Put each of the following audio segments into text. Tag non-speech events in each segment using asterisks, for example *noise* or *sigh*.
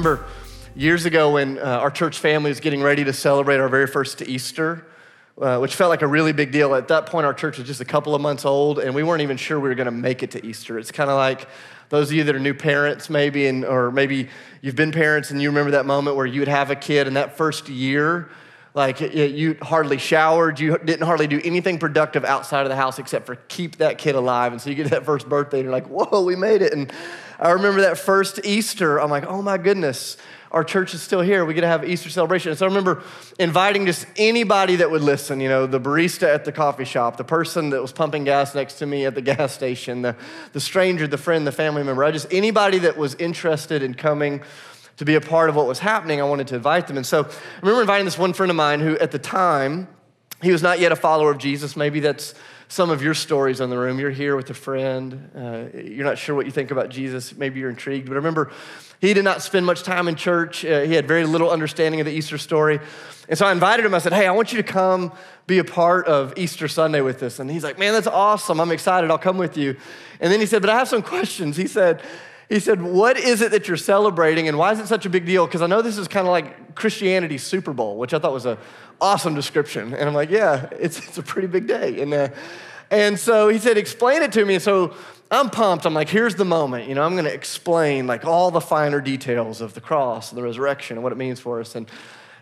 remember years ago when uh, our church family was getting ready to celebrate our very first Easter, uh, which felt like a really big deal. At that point, our church was just a couple of months old, and we weren't even sure we were going to make it to Easter. It's kind of like those of you that are new parents, maybe, and, or maybe you've been parents and you remember that moment where you would have a kid, and that first year, like you hardly showered, you didn't hardly do anything productive outside of the house except for keep that kid alive. And so you get that first birthday, and you're like, whoa, we made it. And I remember that first Easter, I'm like, oh my goodness, our church is still here. We get to have Easter celebration. And so I remember inviting just anybody that would listen, you know, the barista at the coffee shop, the person that was pumping gas next to me at the *laughs* gas station, the, the stranger, the friend, the family member. I just anybody that was interested in coming to be a part of what was happening, I wanted to invite them. And so I remember inviting this one friend of mine who at the time, he was not yet a follower of Jesus. Maybe that's some of your stories in the room. You're here with a friend. Uh, you're not sure what you think about Jesus. Maybe you're intrigued. But I remember, he did not spend much time in church. Uh, he had very little understanding of the Easter story. And so I invited him. I said, Hey, I want you to come be a part of Easter Sunday with us. And he's like, Man, that's awesome. I'm excited. I'll come with you. And then he said, But I have some questions. He said, he said, What is it that you're celebrating and why is it such a big deal? Because I know this is kind of like Christianity's Super Bowl, which I thought was an awesome description. And I'm like, Yeah, it's, it's a pretty big day. And, uh, and so he said, Explain it to me. And so I'm pumped. I'm like, Here's the moment. You know, I'm going to explain like all the finer details of the cross and the resurrection and what it means for us. And,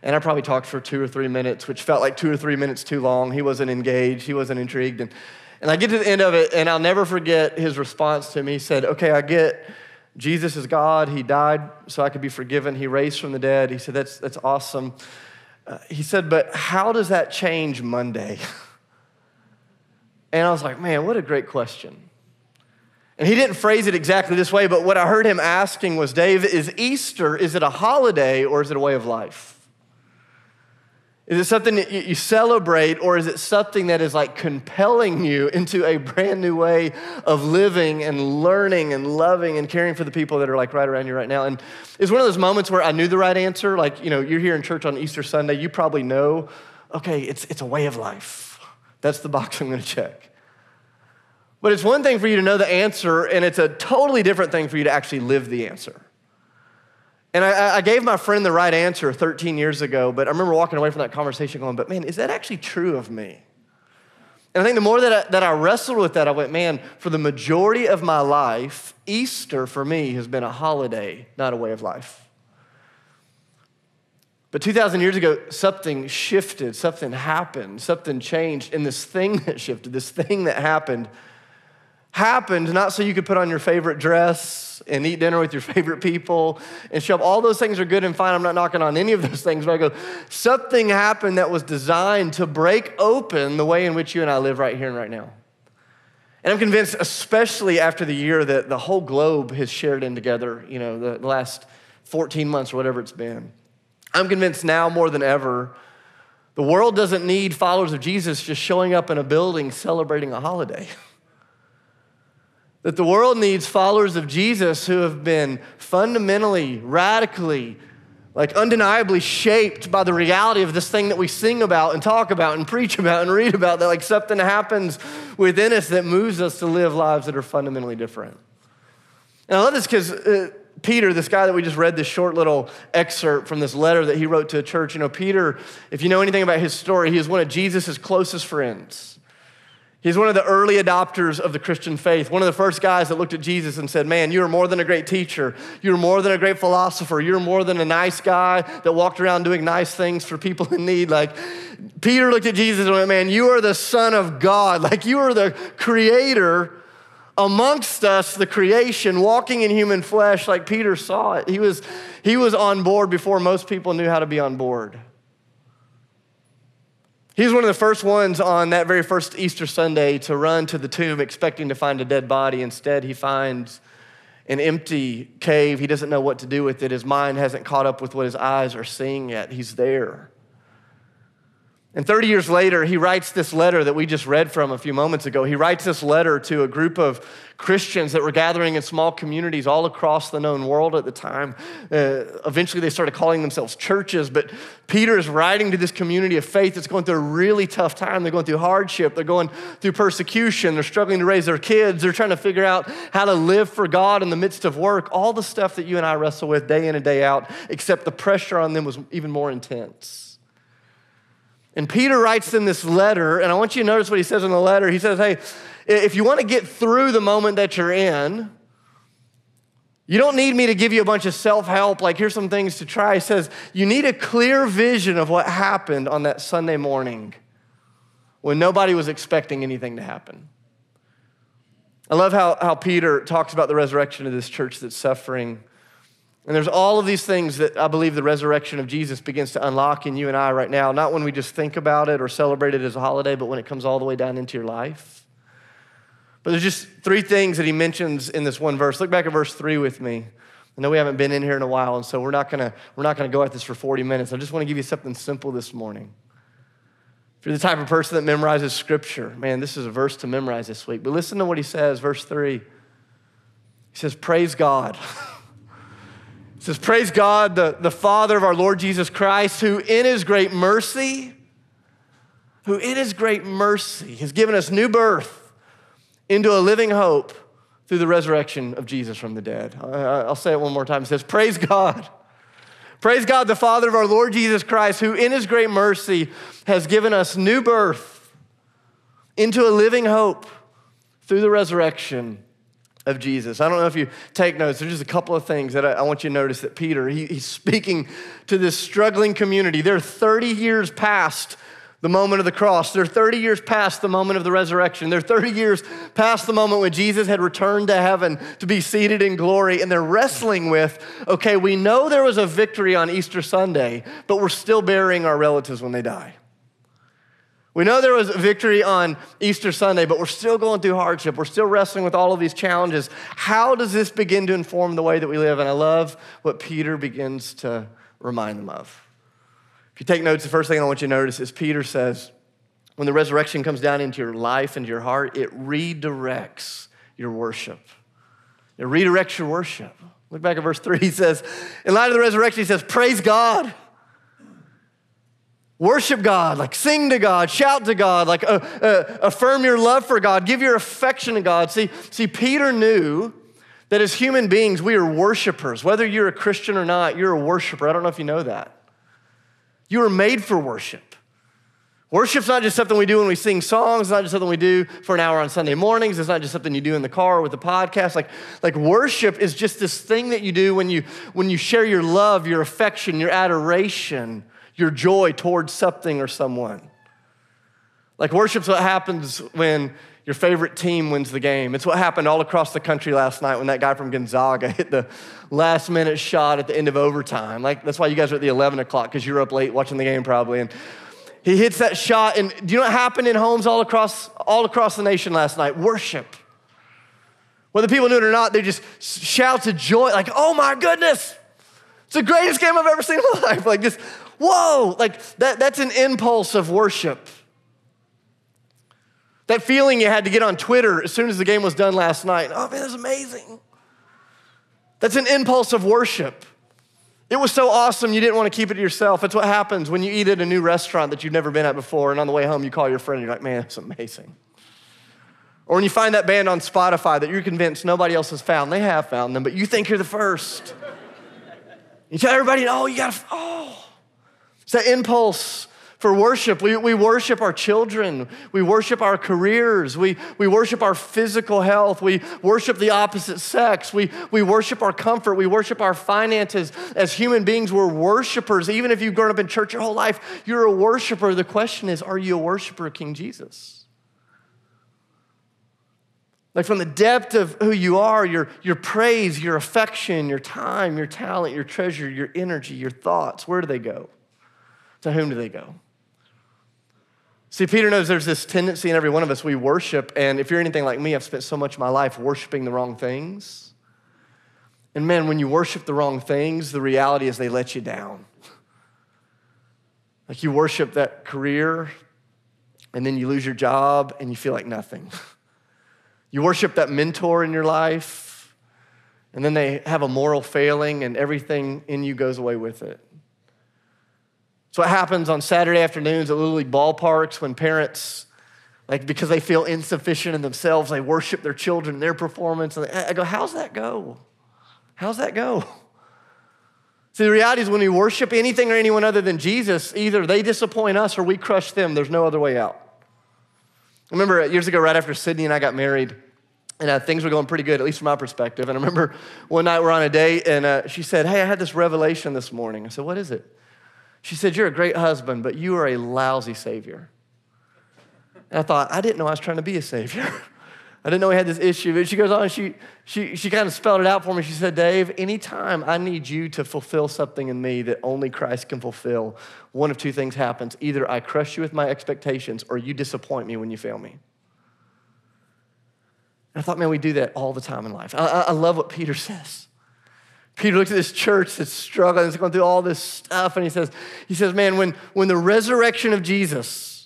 and I probably talked for two or three minutes, which felt like two or three minutes too long. He wasn't engaged, he wasn't intrigued. And, and I get to the end of it, and I'll never forget his response to me. He said, Okay, I get Jesus is God. He died so I could be forgiven. He raised from the dead. He said, That's, that's awesome. Uh, he said, But how does that change Monday? *laughs* And I was like, Man, what a great question. And he didn't phrase it exactly this way, but what I heard him asking was, Dave, is Easter, is it a holiday or is it a way of life? Is it something that you celebrate, or is it something that is like compelling you into a brand new way of living and learning and loving and caring for the people that are like right around you right now? And it's one of those moments where I knew the right answer. Like, you know, you're here in church on Easter Sunday, you probably know, okay, it's, it's a way of life. That's the box I'm gonna check. But it's one thing for you to know the answer, and it's a totally different thing for you to actually live the answer. And I, I, gave my friend the right answer 13 years ago, but I remember walking away from that conversation going, but man, is that actually true of me? And I think the more that I, that I wrestled with that, I went, man, for the majority of my life, Easter for me has been a holiday, not a way of life. But 2,000 years ago, something shifted, something happened, something changed. And this thing *laughs* that shifted, this thing that happened, happened not so you could put on your favorite dress and eat dinner with your *laughs* favorite people and show up. All those things are good and fine. I'm not knocking on any of those things, but I go, something happened that was designed to break open the way in which you and I live right here and right now. And I'm convinced, especially after the year that the whole globe has shared in together, you know, the, last 14 months or whatever it's been. I'm convinced now more than ever, the world doesn't need followers of Jesus just showing up in a building celebrating a holiday. *laughs* That the world needs followers of Jesus who have been fundamentally, radically, like undeniably shaped by the reality of this thing that we sing about and talk about and preach about and read about, that like something happens within us that moves us to live lives that are fundamentally different. And I love this because uh, Peter, this guy that we just read this short little excerpt from this letter that he wrote to a church, you know, Peter, if you know anything about his story, he is one of Jesus' closest friends. He's one of the early adopters of the Christian faith, one of the first guys that looked at Jesus and said, Man, you are more than a great teacher. You're more than a great philosopher. You're more than a nice guy that walked around doing nice things for people in need. Like, Peter looked at Jesus and went, Man, you are the Son of God. Like, you are the creator amongst us, the creation, walking in human flesh, like Peter saw it. He was, he was on board before most people knew how to be on board. He's one of the first ones on that very first Easter Sunday to run to the tomb expecting to find a dead body. Instead, he finds an empty cave. He doesn't know what to do with it. His mind hasn't caught up with what his eyes are seeing yet. He's there. And 30 years later, he writes this letter that we just read from a few moments ago. He writes this letter to a group of Christians that were gathering in small communities all across the known world at the time. Uh, eventually, they started calling themselves churches, but Peter is writing to this community of faith that's going through a really tough time. They're going through hardship, they're going through persecution, they're struggling to raise their kids, they're trying to figure out how to live for God in the midst of work, all the stuff that you and I wrestle with day in and day out, except the pressure on them was even more intense. And Peter writes in this letter, and I want you to notice what he says in the letter. He says, Hey, if you want to get through the moment that you're in, you don't need me to give you a bunch of self help, like, here's some things to try. He says, You need a clear vision of what happened on that Sunday morning when nobody was expecting anything to happen. I love how, how Peter talks about the resurrection of this church that's suffering. And there's all of these things that I believe the resurrection of Jesus begins to unlock in you and I right now, not when we just think about it or celebrate it as a holiday, but when it comes all the way down into your life. But there's just three things that he mentions in this one verse. Look back at verse three with me. I know we haven't been in here in a while, and so we're not gonna, we're not gonna go at this for 40 minutes. I just wanna give you something simple this morning. If you're the type of person that memorizes scripture, man, this is a verse to memorize this week. But listen to what he says, verse three. He says, Praise God. *laughs* Says, Praise God, the, the Father of our Lord Jesus Christ, who in his great mercy, who in his great mercy has given us new birth into a living hope through the resurrection of Jesus from the dead. I'll say it one more time. It says, Praise God. Praise God, the Father of our Lord Jesus Christ, who in his great mercy has given us new birth into a living hope through the resurrection of Jesus. I don't know if you take notes. There's just a couple of things that I, I want you to notice that Peter, he, he's speaking to this struggling community. They're 30 years past the moment of the cross. They're 30 years past the moment of the resurrection. They're 30 years past the moment when Jesus had returned to heaven to be seated in glory. And they're wrestling with okay, we know there was a victory on Easter Sunday, but we're still burying our relatives when they die. We know there was victory on Easter Sunday, but we're still going through hardship. We're still wrestling with all of these challenges. How does this begin to inform the way that we live? And I love what Peter begins to remind them of. If you take notes, the first thing I want you to notice is Peter says, when the resurrection comes down into your life and your heart, it redirects your worship. It redirects your worship. Look back at verse 3. He says, in light of the resurrection, he says, Praise God. Worship God, like sing to God, shout to God, like uh, uh, affirm your love for God, give your affection to God. See, see, Peter knew that as human beings, we are worshipers. Whether you're a Christian or not, you're a worshiper. I don't know if you know that. You are made for worship. Worship's not just something we do when we sing songs, it's not just something we do for an hour on Sunday mornings, it's not just something you do in the car or with the podcast. Like, like worship is just this thing that you do when you when you share your love, your affection, your adoration your joy towards something or someone. Like worship's what happens when your favorite team wins the game. It's what happened all across the country last night when that guy from Gonzaga *laughs* hit the last minute shot at the end of overtime. Like that's why you guys are at the 11 o'clock because you were up late watching the game probably. And he hits that shot, and do you know what happened in homes all across all across the nation last night? Worship. Whether people knew it or not, they just shouts of joy, like, "Oh my goodness, it's the greatest game I've ever seen in my *laughs* life!" Like just whoa, like that, that's an impulse of worship. That feeling you had to get on Twitter as soon as the game was done last night. Oh man, that's amazing. That's an impulse of worship. It was so awesome you didn't want to keep it to yourself. It's what happens when you eat at a new restaurant that you've never been at before, and on the way home you call your friend and you're like, man, it's amazing. Or when you find that band on Spotify that you're convinced nobody else has found, they have found them, but you think you're the first. You tell everybody, oh, you gotta, oh. It's that impulse for worship. We, we worship our children. We worship our careers. We, we worship our physical health. We worship the opposite sex. We, we worship our comfort. We worship our finances. As human beings, we're worshipers. Even if you've grown up in church your whole life, you're a worshiper. The question is, are you a worshiper of King Jesus? Like from the depth of who you are, your, your praise, your affection, your time, your talent, your treasure, your energy, your thoughts, where do they go? To whom do they go? See, Peter knows there's this tendency in every one of us, we worship, and if you're anything like me, I've spent so much of my life worshiping the wrong things. And man, when you worship the wrong things, the reality is they let you down. Like you worship that career and then you lose your job and you feel like nothing. *laughs* You worship that mentor in your life and then they have a moral failing and everything in you goes away with it. So what happens on Saturday afternoons at Little League ballparks when parents, like because they feel insufficient in themselves, they worship their children, their performance. And I go, how's that go? How's that go? See, the reality is when we worship anything or anyone other than Jesus, either they disappoint us or we crush them. There's no other way out. I remember years ago, right after Sydney and I got married, and uh, things were going pretty good, at least from my perspective. And I remember one night we're on a date, and uh, she said, Hey, I had this revelation this morning. I said, What is it? She said, You're a great husband, but you are a lousy savior. And I thought, I didn't know I was trying to be a savior. *laughs* I didn't know we had this issue. But she goes on, she, she, she kind of spelled it out for me. She said, Dave, anytime I need you to fulfill something in me that only Christ can fulfill, one of two things happens. Either I crush you with my expectations or you disappoint me when you fail me. And I thought, man, we do that all the time in life. I, I love what Peter says. Peter looks at this church that's struggling, it's going through all this stuff, and he says, he says, man, when, when the resurrection of Jesus,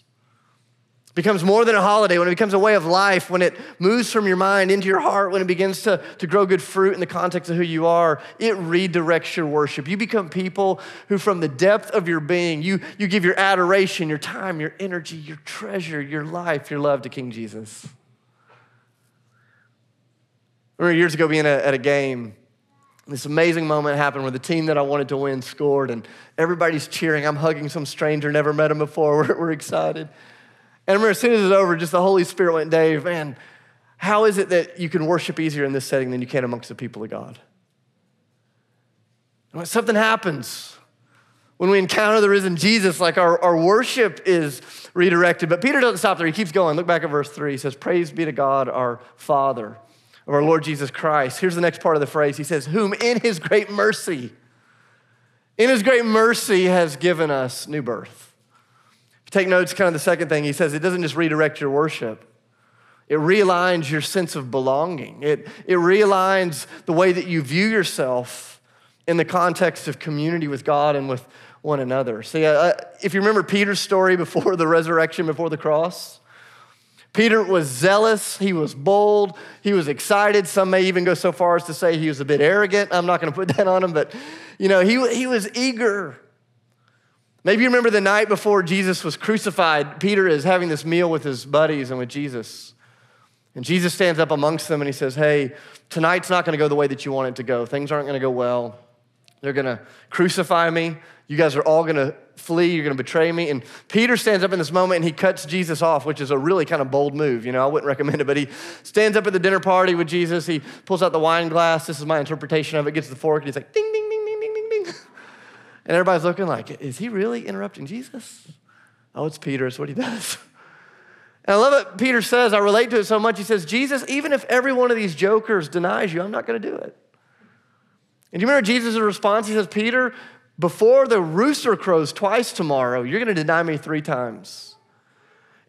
becomes more than a holiday, when it becomes a way of life, when it moves from your mind into your heart, when it begins to, to grow good fruit in the context of who you are, it redirects your worship. You become people who, from the depth of your being, you, you give your adoration, your time, your energy, your treasure, your life, your love to King Jesus. I remember years ago being at a game. This amazing moment happened where the team that I wanted to win scored, and everybody's cheering. I'm hugging some stranger, never met him before. *laughs* We're, we're excited. And remember as soon as it was over, just the Holy Spirit went, Dave, man, how is it that you can worship easier in this setting than you can amongst the people of God? And when something happens, when we encounter the risen Jesus, like our, our worship is redirected. But Peter doesn't stop there. He keeps going. Look back at verse three. He says, Praise be to God, our Father, of our Lord Jesus Christ. Here's the next part of the phrase. He says, Whom in his great mercy, in his great mercy has given us new birth Take notes, kind of the second thing. He says it doesn't just redirect your worship, it realigns your sense of belonging. It, it realigns the way that you view yourself in the context of community with God and with one another. See, uh, if you remember Peter's story before the resurrection, before the cross, Peter was zealous, he was bold, he was excited. Some may even go so far as to say he was a bit arrogant. I'm not going to put that on him, but you know, he, he was eager. Maybe you remember the night before Jesus was crucified, Peter is having this meal with his buddies and with Jesus. And Jesus stands up amongst them and he says, Hey, tonight's not going to go the way that you want it to go. Things aren't going to go well. They're going to crucify me. You guys are all going to flee. You're going to betray me. And Peter stands up in this moment and he cuts Jesus off, which is a really kind of bold move. You know, I wouldn't recommend it, but he stands up at the dinner party with Jesus. He pulls out the wine glass. This is my interpretation of it. Gets the fork and he's like, ding, ding, ding, ding, ding, ding, ding. *laughs* And everybody's looking like, is he really interrupting Jesus? Oh, it's Peter, it's what he does. *laughs* And I love what Peter says. I relate to it so much. He says, Jesus, even if every one of these jokers denies you, I'm not going to do it. And do you remember Jesus' response? He says, Peter, before the rooster crows twice tomorrow, you're going to deny me three times.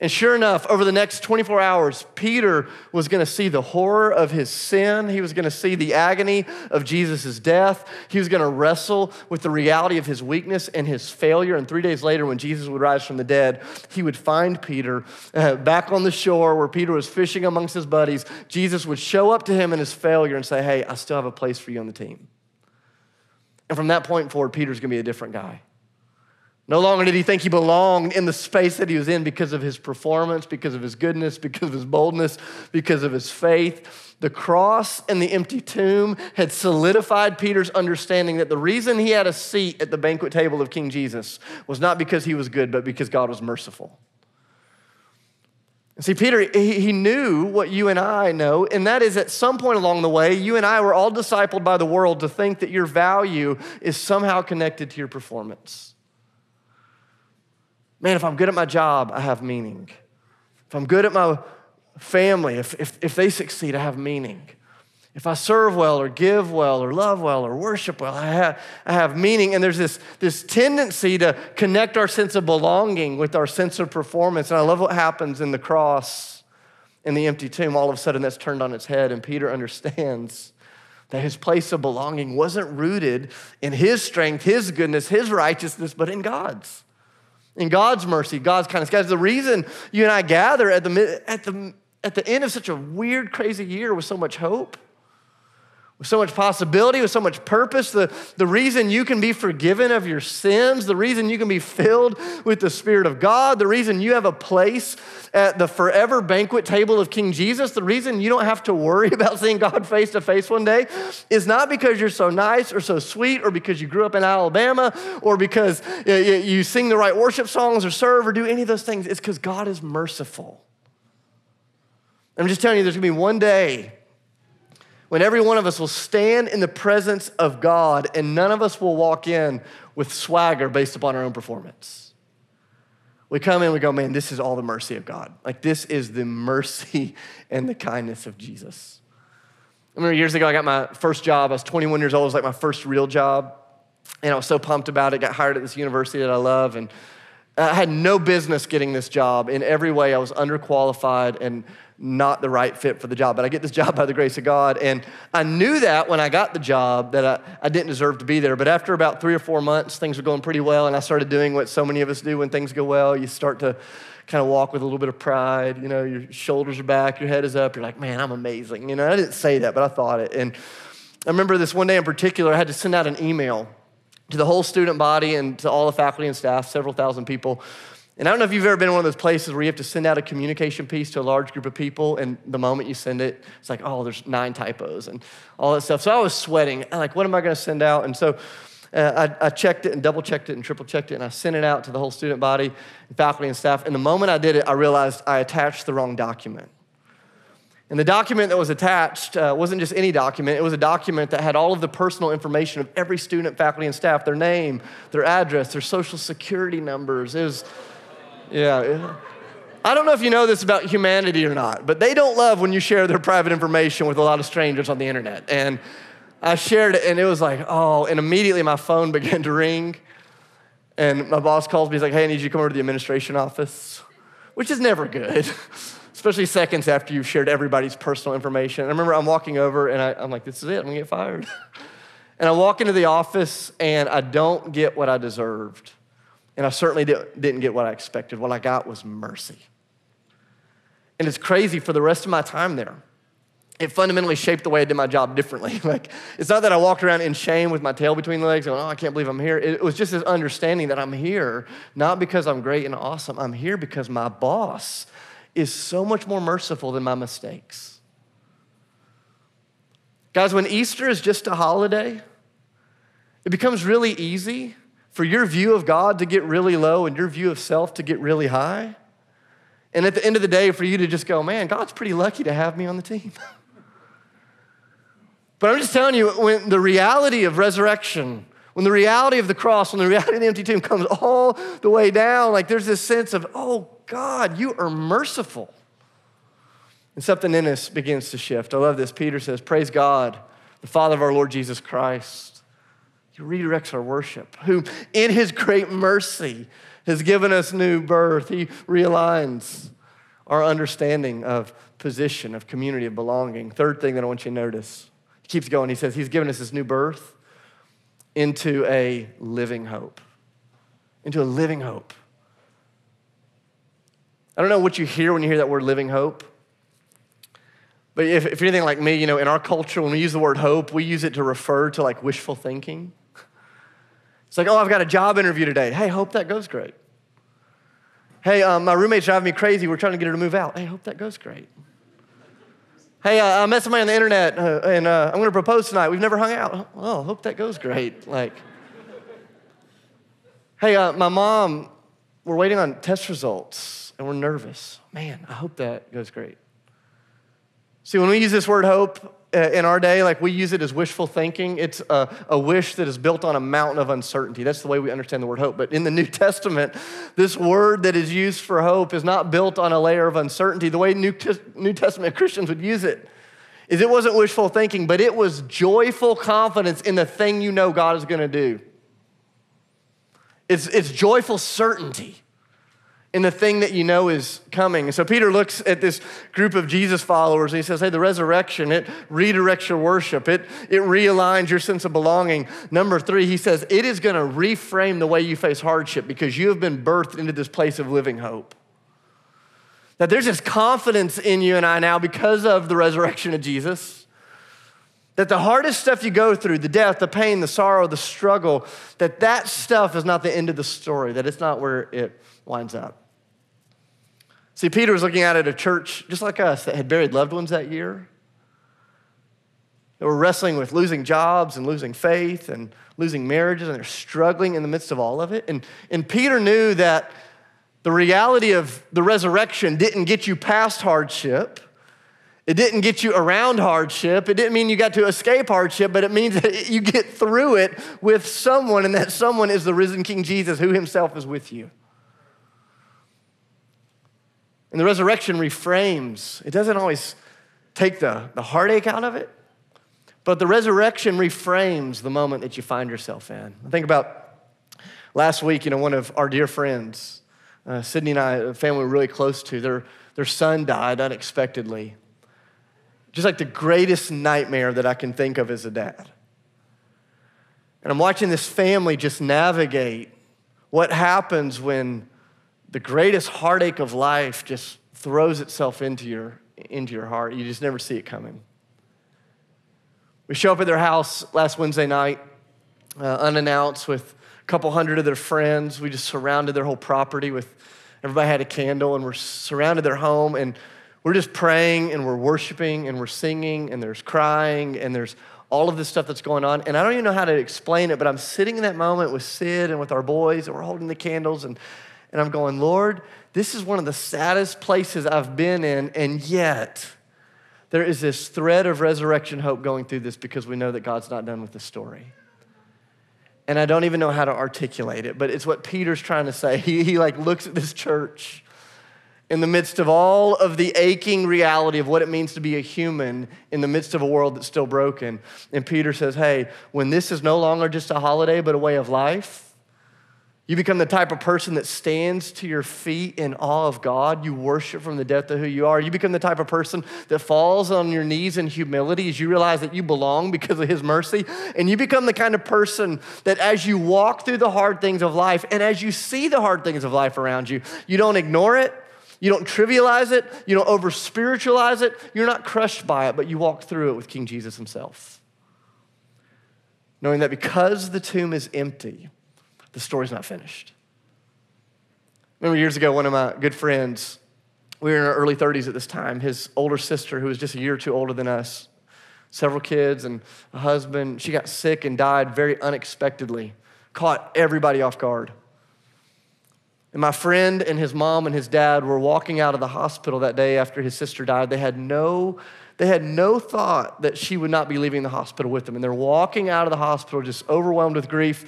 And sure enough, over the next 24 hours, Peter was going to see the horror of his sin. He was going to see the agony of Jesus' death. He was going to wrestle with the reality of his weakness and his failure. And three days later, when Jesus would rise from the dead, he would find Peter uh, back on the shore where Peter was fishing amongst his buddies. Jesus would show up to him in his failure and say, Hey, I still have a place for you on the team. And from that point forward, Peter's to be a different guy. No longer did he think he belonged in the space that he was in because of his performance, because of his goodness, because of his boldness, because of his faith. The cross and the empty tomb had solidified Peter's understanding that the reason he had a seat at the banquet table of King Jesus was not because he was good, but because God was merciful. See, Peter, he knew what you and I know, and that is at some point along the way, you and I were all discipled by the world to think that your value is somehow connected to your performance. Man, if I'm good at my job, I have meaning. If I'm good at my family, if, if, if they succeed, I have meaning. If I serve well or give well or love well or worship well, I have, I have meaning. And there's this, this tendency to connect our sense of belonging with our sense of performance. And I love what happens in the cross in the empty tomb. All of a sudden, that's turned on its head, and Peter *laughs* understands that his place of belonging wasn't rooted in his strength, his goodness, his righteousness, but in God's. in God's mercy, God's kindness. Guys, the reason you and I gather at the, at the, at the end of such a weird, crazy year with so much hope with so much possibility, with so much purpose, the, the reason you can be forgiven of your sins, the reason you can be filled with the Spirit of God, the reason you have a place at the forever banquet table of King Jesus, the reason you don't have to worry *laughs* about seeing God face to face one day is not because you're so nice or so sweet or because you grew up in Alabama or because you sing the right worship songs or serve or do any of those things. It's because God is merciful. I'm just telling you, there's gonna be one day when every one of us will stand in the presence of God and none of us will walk in with swagger based upon our own performance. We come in, we go, man, this is all the mercy of God. Like, this is the mercy *laughs* and the kindness of Jesus. I remember years ago, I got my first job. I was 21 years old. It was like my first real job. And I was so pumped about it. Got hired at this university that I love. And I had no business getting this job. In every way, I was underqualified and not the right fit for the job. But I get this *laughs* job by the grace of God. And I knew that when I got the job that I, I didn't deserve to be there. But after about three or four months, things were going pretty well. And I started doing what so many of us do when things go well. You start to kind of walk with a little bit of pride. You know, your shoulders are back, your head is up. You're like, man, I'm amazing. You know, I didn't say that, but I thought it. And I remember this one day in particular, I had to send out an email to the whole student body and to all the faculty and staff, several thousand people and I don't know if you've ever been in one of those places where you have to send out a communication piece to a large group of people, and the moment you send it, it's like, oh, there's nine typos and all that stuff. So I was sweating. I'm like, what am I going to send out? And so uh, I, I, checked it and double checked it and triple checked it, and I sent it out to the whole student body, and faculty, and staff. And the moment I did it, I realized I attached the wrong document. And the document that was attached uh, wasn't just any document, it was a document that had all of the personal information of every student, faculty, and staff their name, their address, their social security numbers. It was yeah. I don't know if you know this about humanity or not, but they don't love when you share their private information with a lot of strangers on the internet. And I shared it, and it was like, oh, and immediately my phone *laughs* began to ring. And my boss calls me, he's like, hey, I need you to come over to the administration office, which is never good, *laughs* especially seconds after you've shared everybody's personal information. I remember I'm walking over, and I, I'm like, this is it, I'm gonna get fired. *laughs* and I walk into the office, and I don't get what I deserved. And I certainly didn't get what I expected. What I got was mercy. And it's crazy for the rest of my time there. It fundamentally shaped the way I did my job differently. *laughs* like, it's not that I walked around in shame with my tail between the legs, going, oh, I can't believe I'm here. It was just this understanding that I'm here, not because I'm great and awesome. I'm here because my boss is so much more merciful than my mistakes. Guys, when Easter is just a holiday, it becomes really easy for your view of God to get really low and your view of self to get really high. And at the end of the day, for you to just go, man, God's pretty lucky to have me on the team. *laughs* but I'm just telling you, when the reality of resurrection, when the reality of the cross, when the reality of the empty tomb comes all the way down, like there's this sense of, oh, God, you are merciful. And something in us begins to shift. I love this. Peter says, Praise God, the Father of our Lord Jesus Christ he redirects our worship, who in his great mercy has given us new birth. He realigns our understanding of position, of community, of belonging. Third thing that I want you to notice, he keeps going. He says, He's given us this new birth into a living hope. Into a living hope. I don't know what you hear when you hear that word living hope. But if, if you're anything like me, you know, in our culture, when we use the word hope, we use it to refer to like wishful thinking. It's like, oh, I've got a job interview today. Hey, hope that goes great. Hey, um, my roommate's driving me crazy. We're trying to get her to move out. Hey, hope that goes great. Hey, uh, I met somebody on the internet uh, and uh, I'm going to propose tonight. We've never hung out. Oh, hope that goes great. Like, hey, uh, my mom, we're waiting on test results and we're nervous. Man, I hope that goes great. See, when we use this word hope, Uh, in our day, like we use it as wishful thinking. It's a, a, wish that is built on a mountain of uncertainty. That's the way we understand the word hope. But in the *laughs* New Testament, this word that is used for hope is not built on a layer of uncertainty. The way New, New Testament *laughs* Christians would use it is it wasn't wishful thinking, but it was joyful confidence in the thing you know God is going to do. It's, it's joyful certainty. In the thing that you know is coming. So Peter looks at this group of Jesus followers and he says, Hey, the resurrection, it redirects your worship, it, it realigns your sense of belonging. Number three, he says, it is going to reframe the way you face hardship because you have been birthed into this place of living hope. That there's this confidence in you and I now because of the resurrection of Jesus. That the hardest stuff you go through, the death, the pain, the sorrow, the struggle, that that stuff is not the end of the story, that it's not where it winds up. See, Peter was looking out at a church just like us that had buried loved ones that year. They were wrestling with losing jobs and losing faith and losing marriages, and they're struggling in the midst of all of it. And, and Peter knew that the reality of the resurrection didn't get you past hardship. It didn't get you around hardship. It didn't mean you got to escape hardship, but it means that you get through it with someone, and that someone is the risen King Jesus who himself is with you. And the resurrection reframes, it doesn't always take the, the heartache out of it, but the resurrection reframes the moment that you find yourself in. I think about last week, you know, one of our dear friends, uh, Sydney and I, a family we're really close to, their, their son died unexpectedly. Just like the greatest nightmare that I can think of as a dad. And I'm watching this family just navigate what happens when the greatest heartache of life just throws itself into your, into your heart. You just never see it coming. We show up at their house last Wednesday night, uh, unannounced, with a couple hundred of their friends. We just surrounded their whole property with, everybody had a candle, and we're surrounded their home, and we're just praying, and we're worshiping, and we're singing, and there's crying, and there's all of this stuff that's going on. And I don't even know how to explain it, but I'm sitting in that moment with Sid and with our boys, and we're holding the candles, and and I'm going, Lord, this is one of the saddest places I've been in, and yet there is this thread of resurrection hope going through this because we know that God's not done with the story. And I don't even know how to articulate it, but it's what Peter's trying to say. *laughs* He, he like looks at this church in the midst of all of the aching reality of what it means to be a human in the midst of a world that's still broken. And Peter says, Hey, when this is no longer just a holiday, but a way of life, you become the type of person that stands to your feet in awe of God. You worship from the depth of who you are. You become the type of person that falls on your knees in humility as you realize that you belong because of His mercy. And you become the kind of person that as you walk through the hard things of life and as you see the hard things of life around you, you don't ignore it. You don't trivialize it. You don't over spiritualize it. You're not crushed by it, but you walk through it with King Jesus Himself. Knowing that because the tomb is empty, the story's not finished. Remember years ago, one of my good friends, we were in our early 30s at this time, his older sister, who was just a year or two older than us, several kids and a husband, she got sick and died very unexpectedly, caught everybody off guard. And my friend and his mom and his dad were walking out of the hospital that day after his sister died. They had no they had no thought that she would not be leaving the hospital with them. And they're walking out of the hospital just overwhelmed with grief.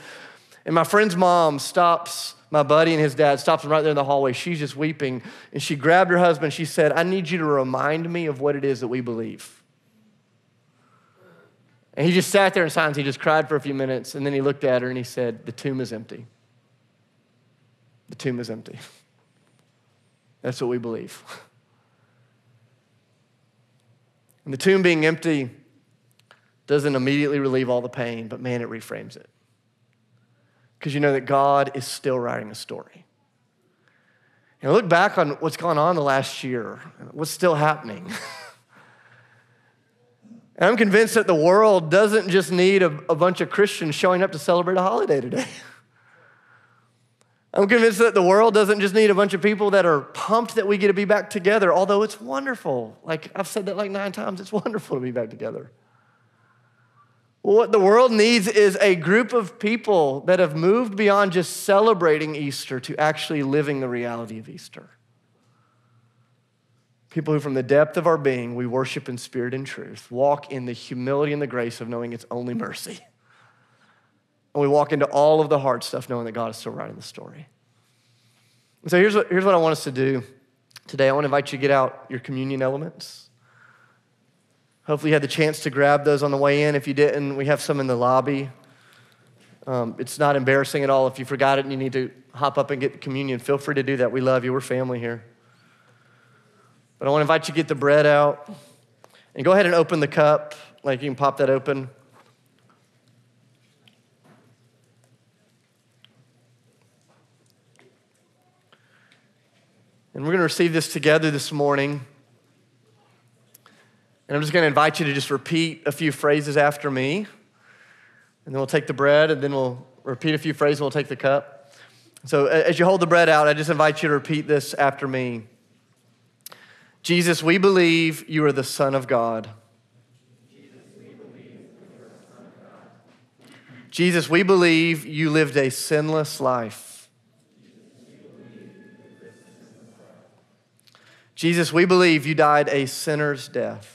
And my friend's mom stops my buddy and his dad, stops him right there in the hallway. She's just weeping. And she grabbed her husband. She said, I need you to remind me of what it is that we believe. And he just sat there in silence. He just cried for a few minutes. And then he looked at her and he said, The tomb is empty. The tomb is empty. *laughs* That's what we believe. *laughs* And the tomb being empty doesn't immediately relieve all the pain, but man, it reframes it because you know that God is still writing a story. And look back on what's gone on the last year, what's still happening. *laughs* and I'm convinced that the world doesn't just need a, a bunch of Christians showing up to celebrate a holiday today. *laughs* I'm convinced that the world doesn't just need a bunch of people that are pumped that we get to be back together, although it's wonderful. Like I've said that like nine times, it's *laughs* wonderful to be back together. What the world needs is a group of people that have moved beyond just celebrating Easter to actually living the reality of Easter. People who, from the depth of our being, we worship in spirit and truth, walk in the humility and the grace of knowing it's only mercy. And we walk into all of the hard stuff knowing that God is still writing the story. And so here's what, here's what I want us to do today. I want to invite you to get out your communion elements. Hopefully, you had the chance to grab those on the way in. If you didn't, we have some in the lobby. Um, it's not embarrassing at all if you forgot it and you need to hop up and get communion. Feel free to do that. We love you. We're family here. But I want to invite you to get the bread out and go ahead and open the cup. Like you can pop that open. And we're going to receive this together this morning. And I'm just going to invite you to just repeat a few phrases after me. And then we'll take the bread, and then we'll repeat a few phrases, and we'll take the cup. So as you hold the bread out, I just invite you to repeat this after me. Jesus, we believe you are the Son of God. Jesus, we believe you are the Son of God. Jesus, we believe you lived a sinless life. Jesus, we believe you died a sinner's death.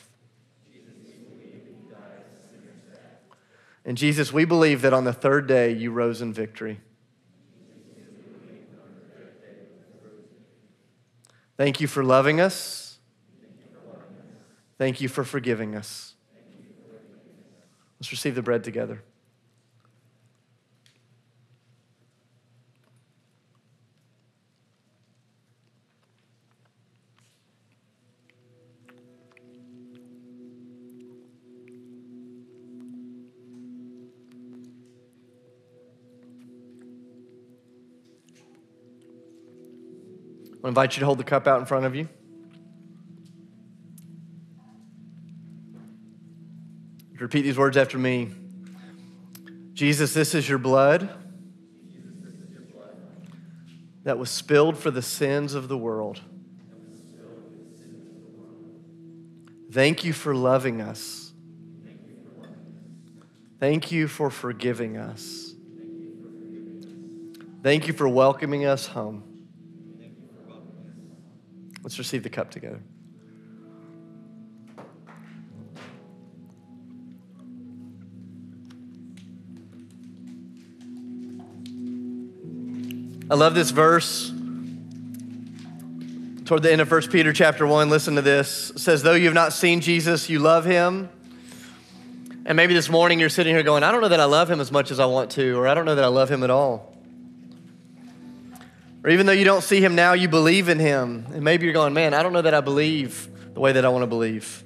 And Jesus, we believe that on the third day you rose in victory. Thank you for loving us. Thank you for forgiving us. Let's receive the bread together. I invite you to hold the cup out in front of you. Repeat these words after me. Jesus, this is your blood that was spilled for the sins of the world. Thank you for loving us. Thank you for forgiving us. Thank you for welcoming us home. Let's receive the cup together. I love this verse. Toward the end of 1 Peter chapter 1, listen to this. It says, Though you have not seen Jesus, you love him. And maybe this morning you're sitting here going, I don't know that I love him as much as I want to, or I don't know that I love him at all. Or even though you don't see him now, you believe in him. And maybe you're going, man, I don't know that I believe the way that I want to believe.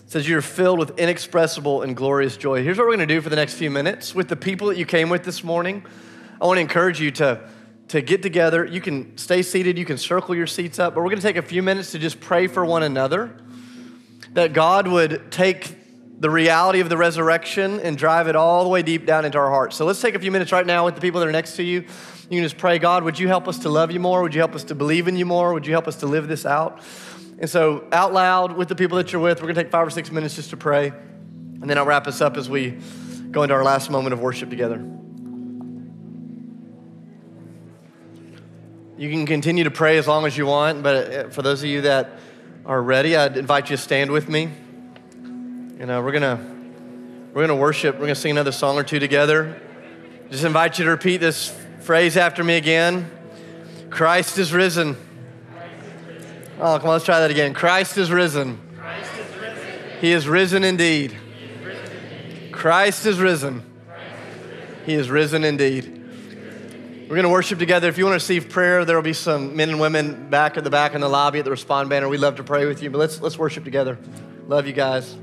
It says you're filled with inexpressible and glorious joy. Here's what we're going to do for the next few minutes with the people that you came with this morning. I want to encourage you to, to get together. You can stay seated, you can circle your seats up, but we're going to take a few minutes to just pray for one another that God would take the reality of the resurrection and drive it all the way deep down into our hearts. So let's take a few minutes right now with the people that are next to you. You can just pray, God, would you help us to love you more? Would you help us to believe in you more? Would you help us to live this out? And so, out loud with the people that you're with, we're going to take five or six minutes just to pray. And then I'll wrap us up as we go into our last moment of worship together. You can continue to pray as long as you want, but uh, for those of you that are ready, I'd invite you to stand with me. And know, we're gonna we're gonna worship. We're gonna sing another song or two together. Just invite you to repeat this phrase after me again. Christ is risen. Oh, come on, let's try that again. Christ is risen. Christ is risen. He is risen indeed. Christ is risen. He is risen indeed. We're going to worship together. If you want to receive prayer, there will be some men and women back at the back in the lobby at the Respond banner. We'd love to pray with you, but let's, let's worship together. Love you guys.